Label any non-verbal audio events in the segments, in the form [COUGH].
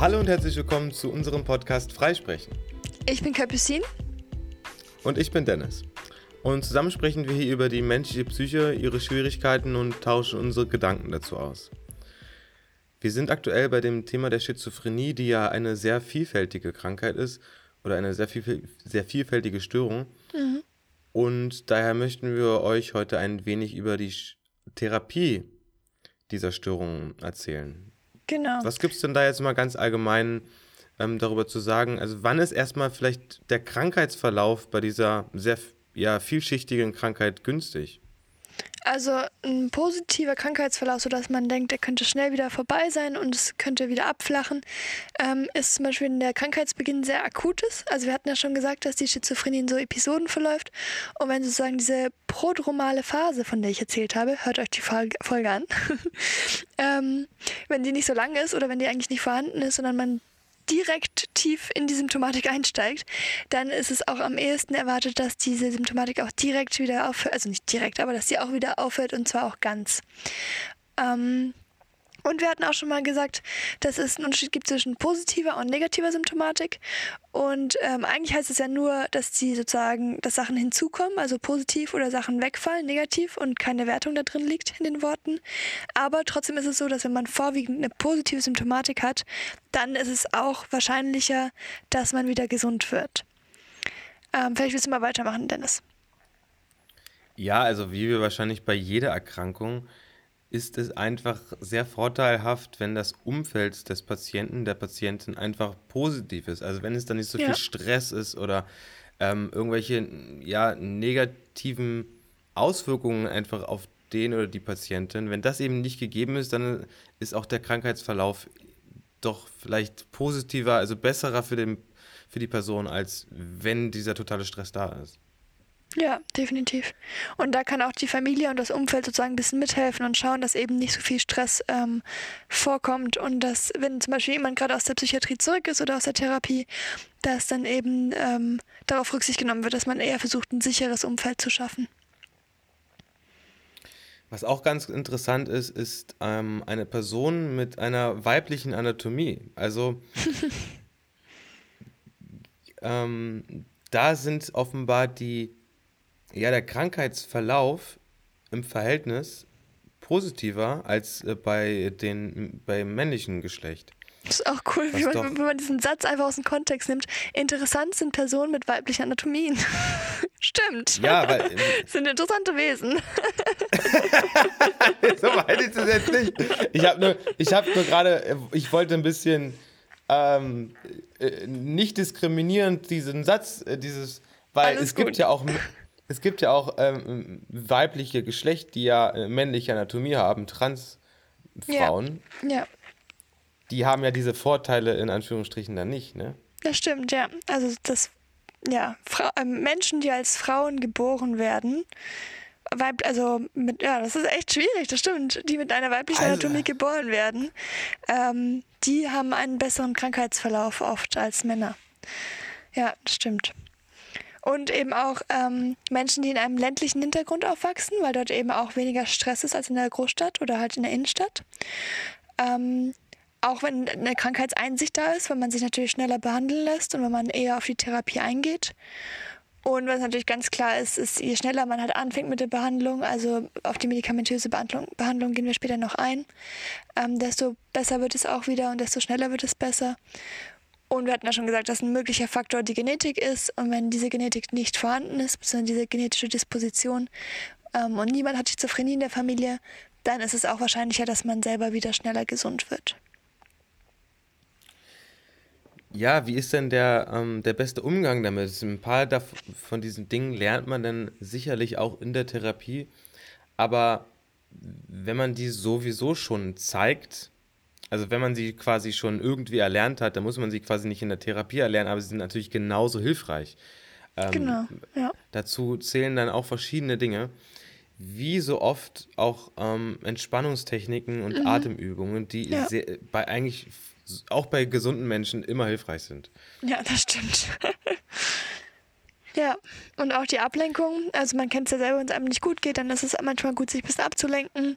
Hallo und herzlich willkommen zu unserem Podcast Freisprechen. Ich bin Capucine. Und ich bin Dennis. Und zusammen sprechen wir hier über die menschliche Psyche, ihre Schwierigkeiten und tauschen unsere Gedanken dazu aus. Wir sind aktuell bei dem Thema der Schizophrenie, die ja eine sehr vielfältige Krankheit ist oder eine sehr, viel, sehr vielfältige Störung. Mhm. Und daher möchten wir euch heute ein wenig über die Therapie dieser Störung erzählen. Genau. Was gibt es denn da jetzt mal ganz allgemein ähm, darüber zu sagen? Also wann ist erstmal vielleicht der Krankheitsverlauf bei dieser sehr ja, vielschichtigen Krankheit günstig? Also ein positiver Krankheitsverlauf, sodass man denkt, er könnte schnell wieder vorbei sein und es könnte wieder abflachen, ähm, ist zum Beispiel, wenn der Krankheitsbeginn sehr akut ist. Also wir hatten ja schon gesagt, dass die Schizophrenie in so Episoden verläuft. Und wenn sozusagen diese prodromale Phase, von der ich erzählt habe, hört euch die Folge an, [LAUGHS] ähm, wenn die nicht so lang ist oder wenn die eigentlich nicht vorhanden ist, sondern man direkt tief in die Symptomatik einsteigt, dann ist es auch am ehesten erwartet, dass diese Symptomatik auch direkt wieder aufhört, also nicht direkt, aber dass sie auch wieder aufhört und zwar auch ganz. Ähm, und wir hatten auch schon mal gesagt, dass es einen Unterschied gibt zwischen positiver und negativer Symptomatik. Und ähm, eigentlich heißt es ja nur, dass die sozusagen, dass Sachen hinzukommen, also positiv oder Sachen wegfallen, negativ und keine Wertung da drin liegt in den Worten. Aber trotzdem ist es so, dass wenn man vorwiegend eine positive Symptomatik hat, dann ist es auch wahrscheinlicher, dass man wieder gesund wird. Ähm, vielleicht willst du mal weitermachen, Dennis. Ja, also wie wir wahrscheinlich bei jeder Erkrankung ist es einfach sehr vorteilhaft, wenn das Umfeld des Patienten, der Patientin einfach positiv ist. Also wenn es dann nicht so ja. viel Stress ist oder ähm, irgendwelche ja, negativen Auswirkungen einfach auf den oder die Patientin. Wenn das eben nicht gegeben ist, dann ist auch der Krankheitsverlauf doch vielleicht positiver, also besserer für, den, für die Person, als wenn dieser totale Stress da ist. Ja, definitiv. Und da kann auch die Familie und das Umfeld sozusagen ein bisschen mithelfen und schauen, dass eben nicht so viel Stress ähm, vorkommt und dass, wenn zum Beispiel jemand gerade aus der Psychiatrie zurück ist oder aus der Therapie, dass dann eben ähm, darauf Rücksicht genommen wird, dass man eher versucht, ein sicheres Umfeld zu schaffen. Was auch ganz interessant ist, ist ähm, eine Person mit einer weiblichen Anatomie. Also [LAUGHS] ähm, da sind offenbar die ja, der Krankheitsverlauf im Verhältnis positiver als äh, bei den, beim männlichen Geschlecht. Das ist auch cool, wie man, wenn man diesen Satz einfach aus dem Kontext nimmt. Interessant sind Personen mit weiblichen Anatomien. [LAUGHS] Stimmt. Ja, weil. [LAUGHS] Äh, sind interessante Wesen. [LAUGHS] so meine ich das jetzt nicht. Ich habe nur, hab nur gerade, äh, ich wollte ein bisschen ähm, nicht diskriminierend diesen Satz, dieses, weil Alles es gut. gibt ja auch es gibt ja auch ähm, weibliche Geschlecht, die ja äh, männliche Anatomie haben, Transfrauen. Ja. ja. Die haben ja diese Vorteile in Anführungsstrichen dann nicht, ne? Das stimmt, ja. Also das, ja, Fra äh, Menschen, die als Frauen geboren werden, Weib, also mit, ja, das ist echt schwierig, das stimmt. Die mit einer weiblichen also. Anatomie geboren werden, ähm, die haben einen besseren Krankheitsverlauf oft als Männer. Ja, das stimmt. Und eben auch ähm, Menschen, die in einem ländlichen Hintergrund aufwachsen, weil dort eben auch weniger Stress ist als in der Großstadt oder halt in der Innenstadt. Ähm, auch wenn eine Krankheitseinsicht da ist, wenn man sich natürlich schneller behandeln lässt und wenn man eher auf die Therapie eingeht. Und was natürlich ganz klar ist, ist, je schneller man halt anfängt mit der Behandlung, also auf die medikamentöse Behandlung, Behandlung gehen wir später noch ein, ähm, desto besser wird es auch wieder und desto schneller wird es besser. Und wir hatten ja schon gesagt, dass ein möglicher Faktor die Genetik ist. Und wenn diese Genetik nicht vorhanden ist, beziehungsweise diese genetische Disposition, ähm, und niemand hat Schizophrenie in der Familie, dann ist es auch wahrscheinlicher, dass man selber wieder schneller gesund wird. Ja, wie ist denn der, ähm, der beste Umgang damit? Ein paar von diesen Dingen lernt man dann sicherlich auch in der Therapie. Aber wenn man die sowieso schon zeigt, also wenn man sie quasi schon irgendwie erlernt hat, dann muss man sie quasi nicht in der Therapie erlernen, aber sie sind natürlich genauso hilfreich. Ähm, genau, ja. Dazu zählen dann auch verschiedene Dinge, wie so oft auch ähm, Entspannungstechniken und mhm. Atemübungen, die ja. sehr, bei eigentlich auch bei gesunden Menschen immer hilfreich sind. Ja, das stimmt. [LAUGHS] Ja, und auch die Ablenkung. Also man kennt es ja selber, wenn es einem nicht gut geht, dann ist es manchmal gut, sich ein bisschen abzulenken.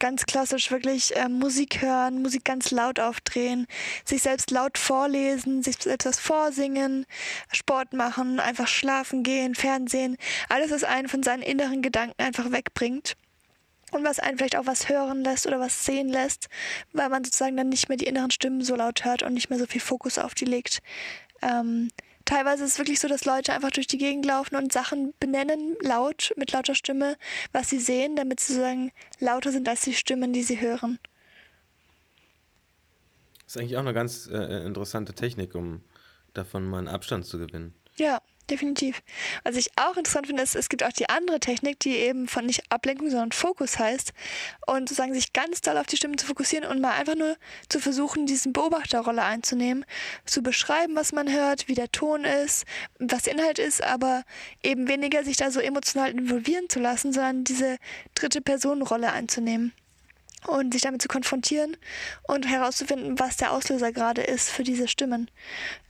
Ganz klassisch wirklich äh, Musik hören, Musik ganz laut aufdrehen, sich selbst laut vorlesen, sich selbst was vorsingen, Sport machen, einfach schlafen gehen, Fernsehen. Alles, was einen von seinen inneren Gedanken einfach wegbringt und was einen vielleicht auch was hören lässt oder was sehen lässt, weil man sozusagen dann nicht mehr die inneren Stimmen so laut hört und nicht mehr so viel Fokus auf die legt. Ähm, teilweise ist es wirklich so, dass Leute einfach durch die Gegend laufen und Sachen benennen, laut, mit lauter Stimme, was sie sehen, damit sie sozusagen lauter sind als die Stimmen, die sie hören. Das ist eigentlich auch eine ganz äh, interessante Technik, um davon mal einen Abstand zu gewinnen. Ja, definitiv. Was ich auch interessant finde, ist, es gibt auch die andere Technik, die eben von nicht Ablenkung, sondern Fokus heißt. Und sozusagen sich ganz doll auf die Stimmen zu fokussieren und mal einfach nur zu versuchen, diesen Beobachterrolle einzunehmen, zu beschreiben, was man hört, wie der Ton ist, was der Inhalt ist, aber eben weniger sich da so emotional involvieren zu lassen, sondern diese dritte Personenrolle einzunehmen und sich damit zu konfrontieren und herauszufinden, was der Auslöser gerade ist für diese Stimmen.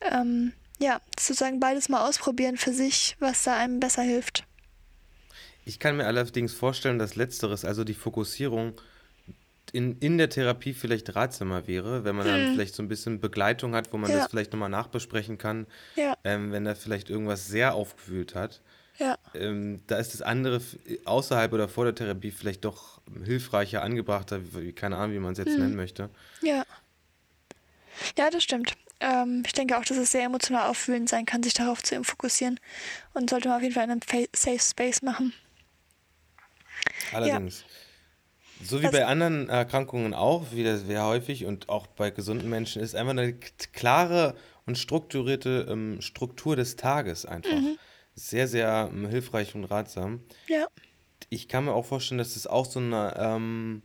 Ähm, ja, sozusagen beides mal ausprobieren für sich, was da einem besser hilft. Ich kann mir allerdings vorstellen, dass letzteres, also die Fokussierung, in, in der Therapie vielleicht ratsamer wäre, wenn man hm. dann vielleicht so ein bisschen Begleitung hat, wo man ja. das vielleicht nochmal nachbesprechen kann, ja. ähm, wenn er vielleicht irgendwas sehr aufgewühlt hat. Ja. Ähm, da ist das andere außerhalb oder vor der Therapie vielleicht doch hilfreicher, angebrachter, wie, keine Ahnung, wie man es jetzt hm. nennen möchte. Ja. Ja, das stimmt. Ähm, ich denke auch, dass es sehr emotional auffühlend sein kann, sich darauf zu fokussieren. Und sollte man auf jeden Fall in einem Safe Space machen. Allerdings. Ja. So wie das bei anderen Erkrankungen auch, wie das sehr häufig und auch bei gesunden Menschen, ist einfach eine klare und strukturierte ähm, Struktur des Tages einfach. Mhm. Sehr, sehr ähm, hilfreich und ratsam. Ja. Ich kann mir auch vorstellen, dass es auch so eine ähm,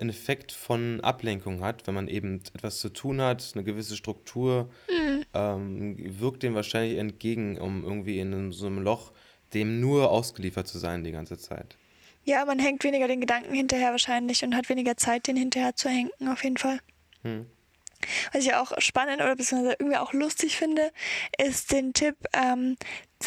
einen Effekt von Ablenkung hat, wenn man eben etwas zu tun hat, eine gewisse Struktur, mhm. ähm, wirkt dem wahrscheinlich entgegen, um irgendwie in so einem Loch dem nur ausgeliefert zu sein die ganze Zeit. Ja, man hängt weniger den Gedanken hinterher wahrscheinlich und hat weniger Zeit, den hinterher zu hängen, auf jeden Fall. Hm. Was ich auch spannend oder beziehungsweise irgendwie auch lustig finde, ist den Tipp, ähm,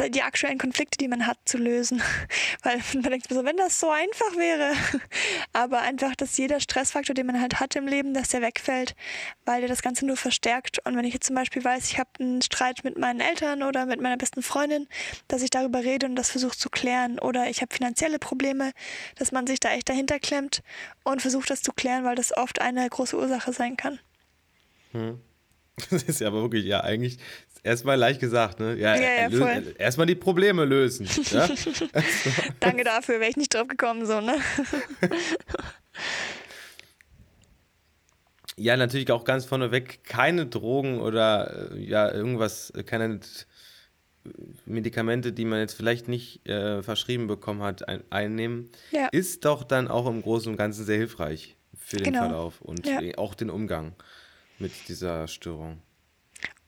die aktuellen Konflikte, die man hat, zu lösen. [LAUGHS] Weil man denkt so, wenn das so einfach wäre. [LAUGHS] Aber einfach, dass jeder Stressfaktor, den man halt hat im Leben, dass der wegfällt, weil der das Ganze nur verstärkt. Und wenn ich jetzt zum Beispiel weiß, ich habe einen Streit mit meinen Eltern oder mit meiner besten Freundin, dass ich darüber rede und das versuche zu klären. Oder ich habe finanzielle Probleme, dass man sich da echt dahinter klemmt und versucht, das zu klären, weil das oft eine große Ursache sein kann. Hm. [LAUGHS] Das ist ja aber wirklich, ja, eigentlich erstmal leicht gesagt, ne? Ja, ja, ja erstmal die Probleme lösen. [LAUGHS] Ja? [LAUGHS] Danke dafür, wäre ich nicht drauf gekommen, so, ne? ja, natürlich auch ganz vorneweg keine Drogen oder äh, ja, irgendwas, keine Medikamente, die man jetzt vielleicht nicht äh, verschrieben bekommen hat, ein, einnehmen, ja. ist doch dann auch im Großen und Ganzen sehr hilfreich für den genau. Verlauf und auch den Umgang mit dieser Störung.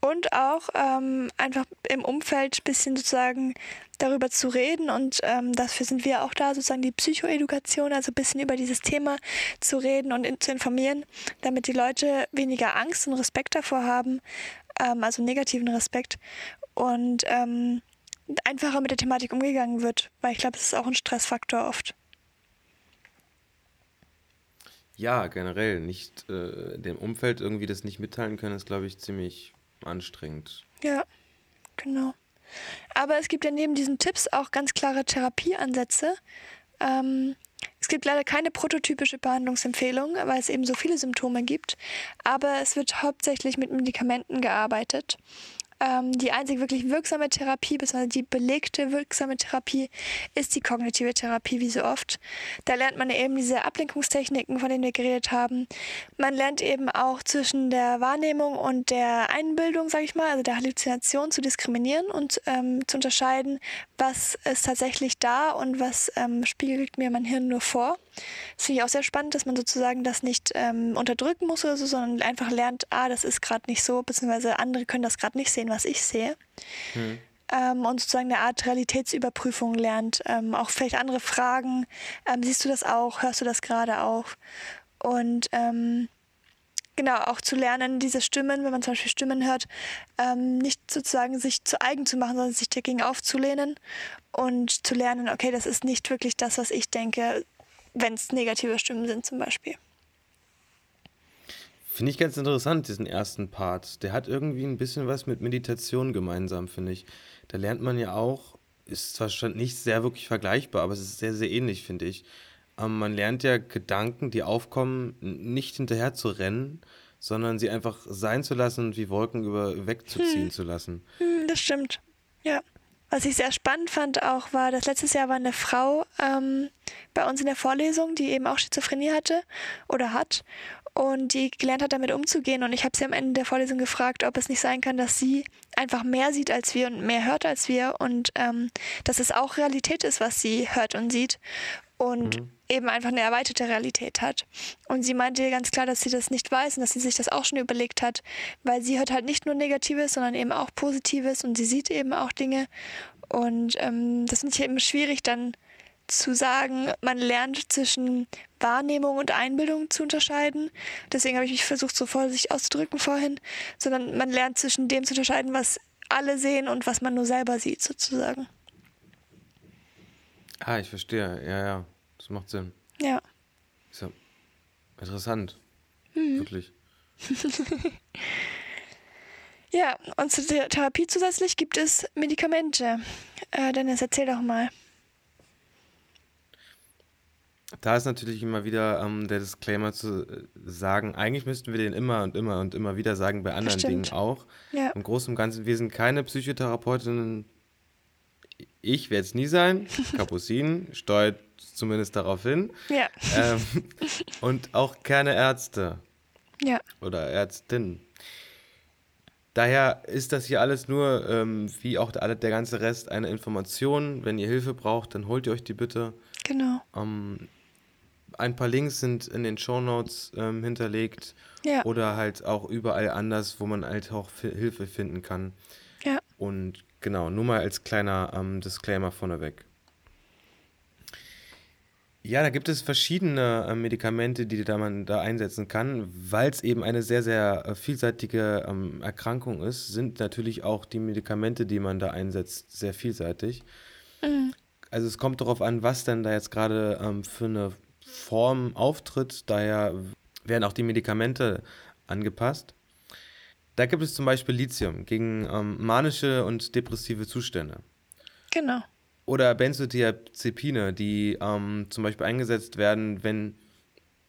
Und auch ähm, einfach im Umfeld ein bisschen sozusagen darüber zu reden und ähm, dafür sind wir auch da, sozusagen die Psychoedukation, also ein bisschen über dieses Thema zu reden und in, zu informieren, damit die Leute weniger Angst und Respekt davor haben, ähm, also negativen Respekt und ähm, einfacher mit der Thematik umgegangen wird, weil ich glaube, es ist auch ein Stressfaktor oft. Ja, generell nicht äh, dem Umfeld irgendwie das nicht mitteilen können, ist, glaube ich, ziemlich anstrengend. Ja, genau. Aber es gibt ja neben diesen Tipps auch ganz klare Therapieansätze. Ähm, es gibt leider keine prototypische Behandlungsempfehlung, weil es eben so viele Symptome gibt. Aber es wird hauptsächlich mit Medikamenten gearbeitet. Ähm, die einzig wirklich wirksame Therapie, beziehungsweise die belegte wirksame Therapie, ist die kognitive Therapie, wie so oft. Da lernt man eben diese Ablenkungstechniken, von denen wir geredet haben. Man lernt eben auch zwischen der Wahrnehmung und der Einbildung, sage ich mal, also der Halluzination zu diskriminieren und ähm, zu unterscheiden, was ist tatsächlich da und was ähm, spiegelt mir mein Hirn nur vor. Das finde ich auch sehr spannend, dass man sozusagen das nicht ähm, unterdrücken muss oder so, sondern einfach lernt, ah, das ist gerade nicht so, beziehungsweise andere können das gerade nicht sehen, was ich sehe. Hm. Ähm, und sozusagen eine Art Realitätsüberprüfung lernt. Ähm, auch vielleicht andere Fragen. Ähm, siehst du das auch? Hörst du das gerade auch? Und ähm, genau, auch zu lernen, diese Stimmen, wenn man zum Beispiel Stimmen hört, ähm, nicht sozusagen sich zu eigen zu machen, sondern sich dagegen aufzulehnen und zu lernen, okay, das ist nicht wirklich das, was ich denke, wenn es negative Stimmen sind zum Beispiel. Finde ich ganz interessant, diesen ersten Part. Der hat irgendwie ein bisschen was mit Meditation gemeinsam, finde ich. Da lernt man ja auch, ist zwar schon nicht sehr wirklich vergleichbar, aber es ist sehr, sehr ähnlich, finde ich. Ähm, man lernt ja Gedanken, die aufkommen, nicht hinterher zu rennen, sondern sie einfach sein zu lassen und wie Wolken über wegzuziehen hm. zu lassen. Hm, das stimmt. Ja. Was ich sehr spannend fand auch war, dass letztes Jahr war eine Frau ähm, bei uns in der Vorlesung, die eben auch Schizophrenie hatte oder hat und die gelernt hat, damit umzugehen. Und ich habe sie am Ende der Vorlesung gefragt, ob es nicht sein kann, dass sie einfach mehr sieht als wir und mehr hört als wir und ähm, dass es auch Realität ist, was sie hört und sieht und mhm. Eben einfach eine erweiterte Realität hat. Und sie meinte ganz klar, dass sie das nicht weiß und dass sie sich das auch schon überlegt hat, weil sie hört halt nicht nur Negatives, sondern eben auch Positives und sie sieht eben auch Dinge. Und ähm, das finde ich eben schwierig dann zu sagen, man lernt zwischen Wahrnehmung und Einbildung zu unterscheiden. Deswegen habe ich mich versucht, so vorsichtig auszudrücken vorhin, sondern man lernt zwischen dem zu unterscheiden, was alle sehen und was man nur selber sieht, sozusagen. Ah, ich verstehe. Ja, ja. Das macht Sinn. Ja. Ist ja interessant. Mhm. Wirklich. [LAUGHS] ja, und zur Therapie zusätzlich gibt es Medikamente. Äh, Dennis, erzähl doch mal. Da ist natürlich immer wieder ähm, der Disclaimer zu äh, sagen, eigentlich müssten wir den immer und immer und immer wieder sagen, bei anderen Dingen auch. Ja. Im Großen und Ganzen, wir sind keine Psychotherapeutinnen. Ich werde es nie sein. [LAUGHS] Kapucin steuert zumindest darauf hin. Ja. Ähm, und auch keine Ärzte. Ja. Oder Ärztin. Daher ist das hier alles nur, ähm, wie auch der, der ganze Rest, eine Information. Wenn ihr Hilfe braucht, dann holt ihr euch die bitte. Genau. Ähm, ein paar Links sind in den Shownotes ähm, hinterlegt ja. oder halt auch überall anders, wo man halt auch Hilfe finden kann. Ja. Und genau, nur mal als kleiner ähm, Disclaimer vorneweg. Ja, da gibt es verschiedene äh, Medikamente, die da man da einsetzen kann, weil es eben eine sehr, sehr äh, vielseitige ähm, Erkrankung ist, sind natürlich auch die Medikamente, die man da einsetzt, sehr vielseitig. Mhm. Also es kommt darauf an, was denn da jetzt gerade ähm, für eine Form auftritt. Daher werden auch die Medikamente angepasst. Da gibt es zum Beispiel Lithium gegen ähm, manische und depressive Zustände. Genau. Oder Benzodiazepine, die ähm, zum Beispiel eingesetzt werden, wenn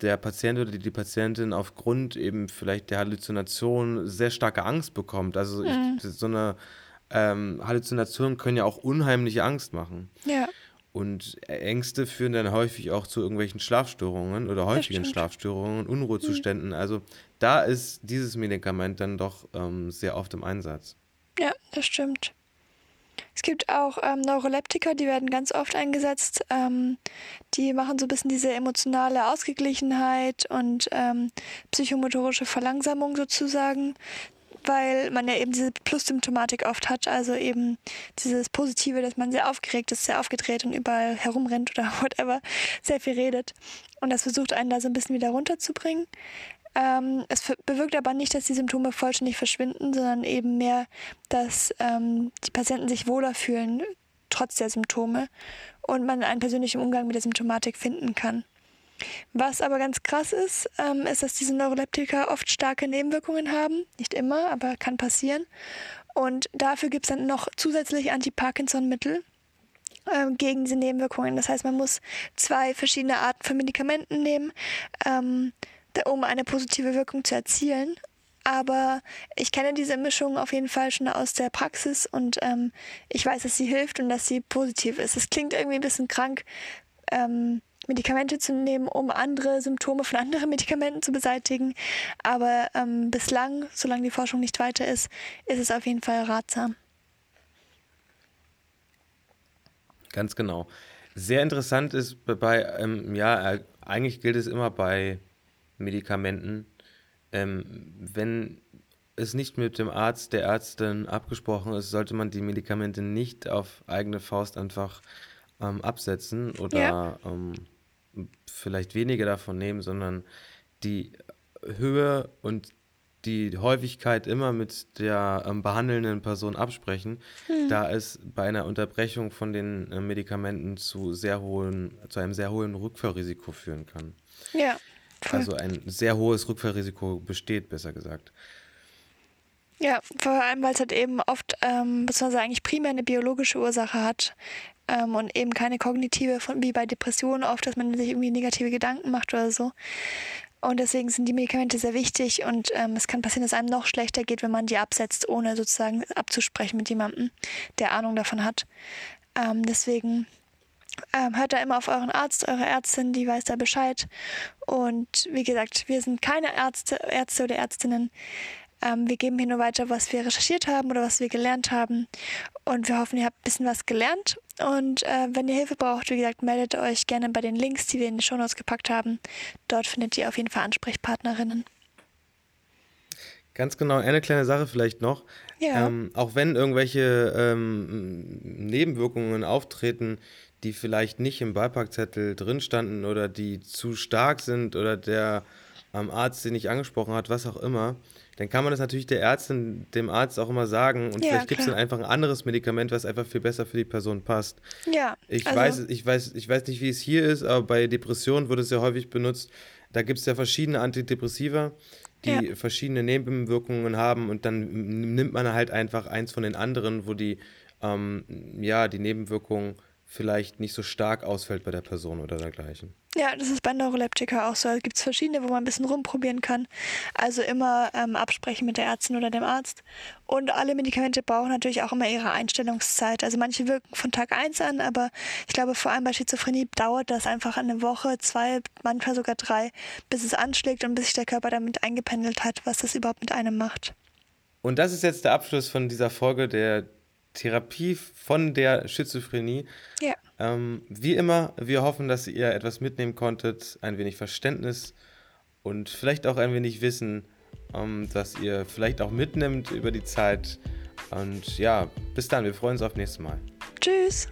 der Patient oder die Patientin aufgrund eben vielleicht der Halluzination sehr starke Angst bekommt. Also mhm. ich, so eine ähm, Halluzinationen können ja auch unheimliche Angst machen. Ja. Und Ängste führen dann häufig auch zu irgendwelchen Schlafstörungen oder häufigen Schlafstörungen, Unruhezuständen. Mhm. Also da ist dieses Medikament dann doch ähm, sehr oft im Einsatz. Ja, das stimmt. Es gibt auch ähm, Neuroleptika, die werden ganz oft eingesetzt. Ähm, die machen so ein bisschen diese emotionale Ausgeglichenheit und ähm, psychomotorische Verlangsamung sozusagen weil man ja eben diese Plus-Symptomatik oft hat, also eben dieses Positive, dass man sehr aufgeregt ist, sehr aufgedreht und überall herumrennt oder [LAUGHS] whatever, sehr viel redet. Und das versucht einen da so ein bisschen wieder runterzubringen. Ähm, es bewirkt aber nicht, dass die Symptome vollständig verschwinden, sondern eben mehr, dass ähm, die Patienten sich wohler fühlen, trotz der Symptome, und man einen persönlichen Umgang mit der Symptomatik finden kann. Was aber ganz krass ist, ähm, ist, dass diese Neuroleptika oft starke Nebenwirkungen haben. Nicht immer, aber kann passieren. Und dafür gibt es dann noch zusätzlich Anti-Parkinson-Mittel ähm, gegen diese Nebenwirkungen. Das heißt, man muss zwei verschiedene Arten von Medikamenten nehmen, ähm, um eine positive Wirkung zu erzielen. Aber ich kenne diese Mischung auf jeden Fall schon aus der Praxis und ähm, ich weiß, dass sie hilft und dass sie positiv ist. Es klingt irgendwie ein bisschen krank, ähm, Medikamente zu nehmen, um andere Symptome von anderen [LAUGHS] Medikamenten zu beseitigen. Aber ähm, bislang, solange die Forschung nicht weiter ist, ist es auf jeden Fall ratsam. Ganz genau. Sehr interessant ist bei, ähm, ja, äh, eigentlich gilt es immer bei Medikamenten, ähm, wenn es nicht mit dem Arzt, der Ärztin abgesprochen ist, sollte man die Medikamente nicht auf eigene Faust einfach ähm, absetzen oder ja. ähm, vielleicht weniger davon nehmen, sondern die Höhe und die Häufigkeit immer mit der ähm, behandelnden Person absprechen, hm. da es bei einer Unterbrechung von den äh, Medikamenten zu sehr hohen, zu einem sehr hohen Rückfallrisiko führen kann. Ja. Voll. Also ein sehr hohes Rückfallrisiko besteht, besser gesagt. Ja, vor allem, weil es halt eben oft, ähm, beziehungsweise eigentlich primär eine biologische Ursache hat ähm, und eben keine kognitive, von, wie bei Depressionen oft, dass man sich irgendwie negative Gedanken macht oder so. Und deswegen sind die Medikamente sehr wichtig und ähm, es kann passieren, dass einem noch schlechter geht, wenn man die absetzt, ohne sozusagen abzusprechen mit jemandem, der Ahnung davon hat. Ähm, deswegen ähm, hört da immer auf euren Arzt, eure Ärztin, die weiß da Bescheid. Und wie gesagt, wir sind keine Ärzte, Ärzte oder Ärztinnen. Ähm, wir geben hier nur weiter, was wir recherchiert haben oder was wir gelernt haben. Und wir hoffen, ihr habt ein bisschen was gelernt. Und äh, wenn ihr Hilfe braucht, wie gesagt, meldet euch gerne bei den Links, die wir in die Shownotes gepackt haben. Dort findet ihr auf jeden Fall Ansprechpartnerinnen. Ganz genau, eine kleine Sache vielleicht noch. Ja. Ähm, auch wenn irgendwelche ähm, Nebenwirkungen auftreten, die vielleicht nicht im Beipackzettel drin standen oder die zu stark sind oder der ähm, Arzt, den ich angesprochen hat, was auch immer, dann kann man das natürlich der Ärztin, dem Arzt auch immer sagen und ja, vielleicht gibt es dann einfach ein anderes Medikament, was einfach viel besser für die Person passt. Ja. Ich also weiß, ich weiß, ich weiß nicht, wie es hier ist, aber bei Depressionen wird es ja häufig benutzt. Da gibt es ja verschiedene Antidepressiva, die ja. verschiedene Nebenwirkungen haben und dann nimmt man halt einfach eins von den anderen, wo die ähm, ja die Nebenwirkungen vielleicht nicht so stark ausfällt bei der Person oder dergleichen. Ja, das ist bei Neuroleptika auch so. Es gibt verschiedene, wo man ein bisschen rumprobieren kann. Also immer ähm, absprechen mit der Ärztin oder dem Arzt. Und alle Medikamente brauchen natürlich auch immer ihre Einstellungszeit. Also manche wirken von Tag 1 an, aber ich glaube vor allem bei Schizophrenie dauert das einfach eine Woche, zwei, manchmal sogar drei, bis es anschlägt und bis sich der Körper damit eingependelt hat, was das überhaupt mit einem macht. Und das ist jetzt der Abschluss von dieser Folge der Therapie von der Schizophrenie. Ja. Ähm, wie immer, wir hoffen, dass ihr etwas mitnehmen konntet, ein wenig Verständnis und vielleicht auch ein wenig Wissen, ähm, das ihr vielleicht auch mitnimmt über die Zeit. Und ja, bis dann, wir freuen uns auf nächstes Mal. Tschüss.